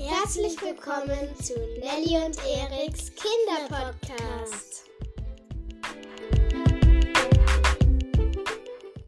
Herzlich willkommen zu Nelly und Eriks Kinderpodcast.